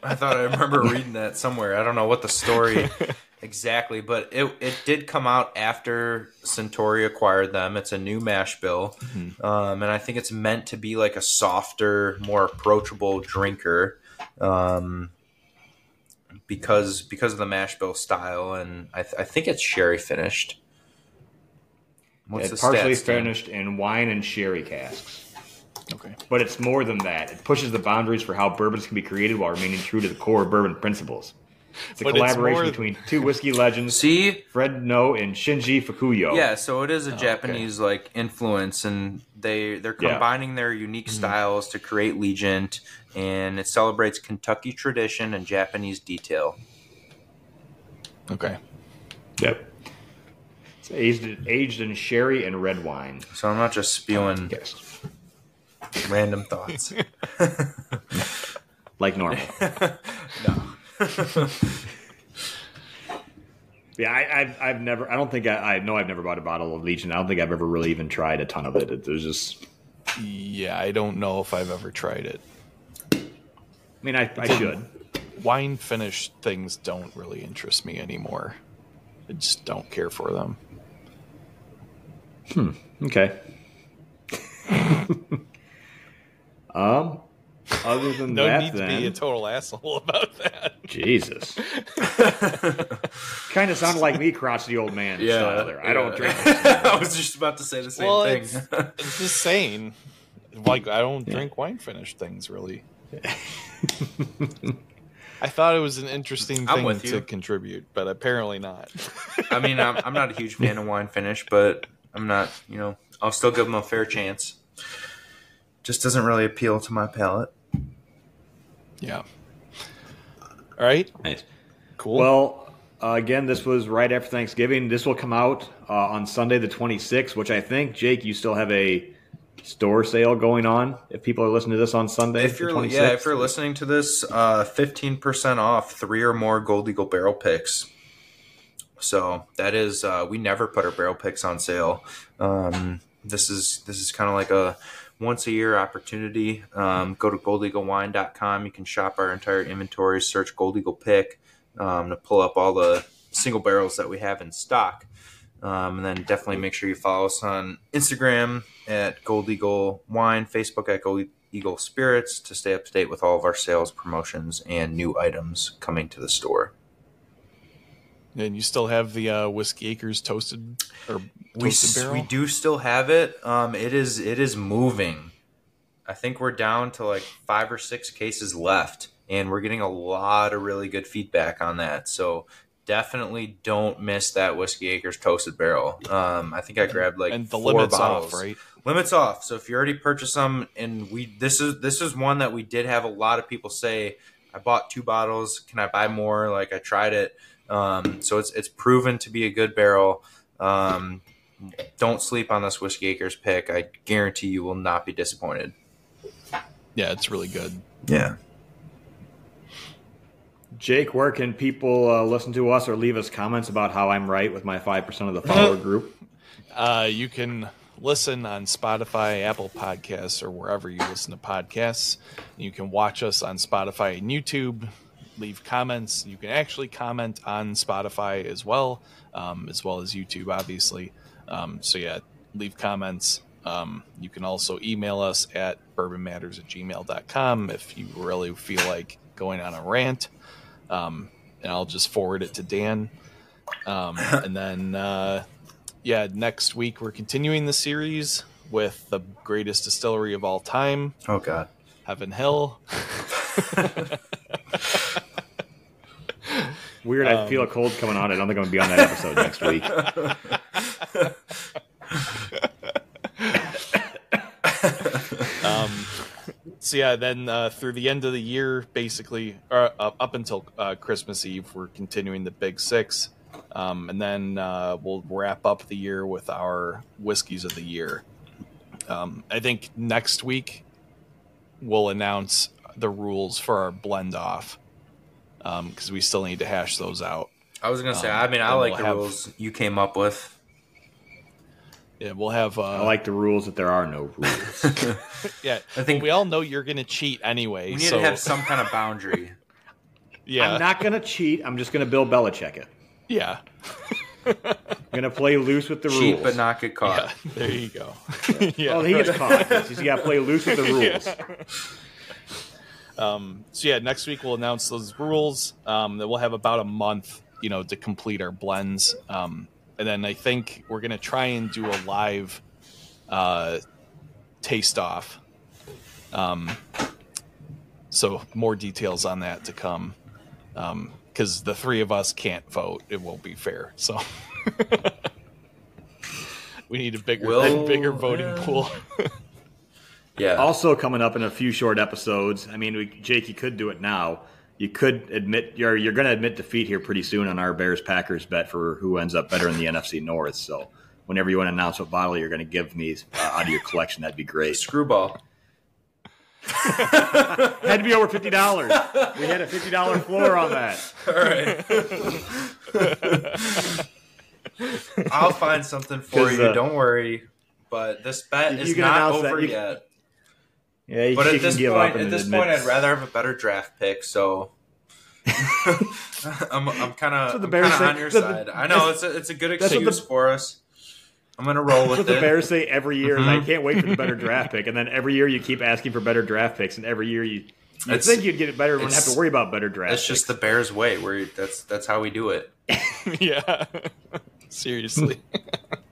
I thought I remember (laughs) reading that somewhere. I don't know what the story (laughs) exactly, but it it did come out after Suntory acquired them. It's a new mash bill, um, and I think it's meant to be like a softer, more approachable drinker. Um, because because of the mash bill style, and I, th- I think it's sherry finished. What's it's the partially stats, Dan? finished in wine and sherry casks. Okay. But it's more than that. It pushes the boundaries for how bourbons can be created while remaining true to the core bourbon principles. It's a But it's collaboration more- between two whiskey legends, (laughs) See, Fred Noe and Shinji Fukuyo. Yeah, so it is a oh, okay. Japanese like influence, and they they're Yeah. combining their unique mm-hmm. styles to create Legent, and it celebrates Kentucky tradition and Japanese detail. Okay. Yep. It's aged, aged in sherry and red wine. So I'm not just spewing Yes. random thoughts. (laughs) Like normal. (laughs) no. (laughs) Yeah, I, I've, I've never. I don't think I, I know. I've never bought a bottle of Legent. I don't think I've ever really even tried a ton of it. It was just. Yeah, I don't know if I've ever tried it. I mean, I, I should. Wine finished things don't really interest me anymore. I just don't care for them. Hmm. Okay. (laughs) um. Other than that. No that, need to then be a total asshole (laughs) about that. Jesus. (laughs) kind of sounded like me, crotchety old man. Yeah, style there. I don't drink. I was just about to say the same Well, thing. it's, it's just saying. Like I don't drink wine finished things really. I thought it was an interesting I'm thing with to you. contribute, but apparently not. (laughs) I mean, I'm, I'm not a huge fan of wine finish, but I'm not. You know, I'll still give them a fair chance. Just doesn't really appeal to my palate. yeah. All right. Nice. Cool. Well, uh, again, this was right after Thanksgiving. This will come out uh, on Sunday, the 26th, which I think, Jake, you still have a store sale going on if people are listening to this on Sunday. If you're 26th. yeah, if you're listening to this, uh, fifteen percent off three or more Gold Eagle barrel picks. So that is uh, we never put our barrel picks on sale. Um, this is this is kind of like a once a year opportunity. Um, go to goldeaglewine.com. You can shop our entire inventory. Search Gold Eagle pick um, to pull up all the single barrels that we have in stock. Um, and then definitely make sure you follow us on Instagram at Gold Eagle Wine, Facebook at Gold Eagle Spirits to stay up to date with all of our sales, promotions, and new items coming to the store. and you still have the uh, whiskey acres toasted or We, toasted barrel. we do still have it. Um, it is it is moving. I think we're down to like five or six cases left, and we're getting a lot of really good feedback on that. So definitely don't miss that Whiskey Acres toasted barrel. Um, I think I grabbed like and the four limits bottles. off, right? limits off so if you already purchased them and we this is this is one that we did have a lot of people say i bought two bottles can i buy more like i tried it Um, so it's it's proven to be a good barrel. Um, don't sleep on this Whiskey Acres pick. I guarantee you will not be disappointed. Yeah, it's really good. Yeah. Jake, where can people uh, listen to us or leave us comments about how I'm right with my 5% of the follower (laughs) group? Uh, you can listen on Spotify, Apple Podcasts, or wherever you listen to podcasts. You can watch us on Spotify and YouTube. Leave comments. You can actually comment on Spotify as well, um, as well as YouTube, obviously. Um, so, yeah, leave comments. Um, you can also email us at bourbonmatters at gmail.com if you really feel like going on a rant. Um, and I'll just forward it to Dan. Um, (laughs) and then, uh, yeah, next week we're continuing the series with the greatest distillery of all time, Oh God. Heaven Hill. (laughs) Weird, I feel a cold coming on. I don't think I'm going to be on that episode next week. (laughs) Um, so yeah, then uh, through the end of the year, basically, or uh, up until uh, Christmas Eve, we're continuing the Big Six, um, and then uh, we'll wrap up the year with our whiskeys of the year. Um, I think next week we'll announce the rules for our blend off because we still need to hash those out. I was gonna say. Um, I mean, I like we'll the have- rules you came up with. Yeah, we'll have. Uh, I like the rules that there are no rules. (laughs) yeah, I think- we all know you're going to cheat anyway. We need so to have some kind of boundary. (laughs) yeah, I'm not going to cheat. I'm just going to Bill Belichick it. yeah, I'm going to play loose with the Cheat rules. but not get caught. yeah. There you go. (laughs) yeah. Well, he gets caught. He's got to play loose with the rules. Um, so yeah, next week we'll announce those rules. Um, then we'll have about a month, you know, to complete our blends. Um, and then I think we're gonna try and do a live uh, taste off. Um, so more details on that to come. Because the three of us can't vote, it won't be fair. So (laughs) we need a bigger, Will- (laughs) bigger voting yeah. pool. Yeah. Also coming up in a few short episodes. I mean, we, Jake, you could do it now. You could admit you're you're going to admit defeat here pretty soon on our Bears Packers bet for who ends up better in the NFC North. So whenever you want to announce what bottle you're going to give me uh, out of your collection, that'd be great. Screwball. (laughs) Had to be over fifty dollars. We had a fifty dollar floor on that. All right. (laughs) I'll find something for you. uh, Don't worry. But this bet you is not announce that over you- yet. Yeah, you But at this give point, up and at this admit- point, I'd rather have a better draft pick. So (laughs) I'm, I'm kind of the I'm Bears kind of on your The- side. I know it's a, it's a good That's what the- excuse for us. I'm gonna roll with what the it. Bears say every year. is Mhm. I can't wait for the better (laughs) draft pick, and then every year you keep asking for better draft picks, and every year you you think you'd get it better and wouldn't have to worry about better draft. That's just the Bears way. Where that's that's how we do it. (laughs) yeah, seriously.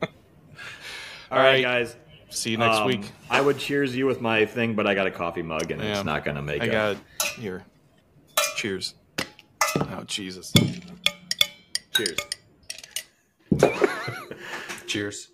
All right, right. guys. See you next Um, week. I would cheers you with my thing, but I got a coffee mug, and Yeah. it's not going to make I it. got it here. Cheers. Oh Jesus. Cheers. Cheers.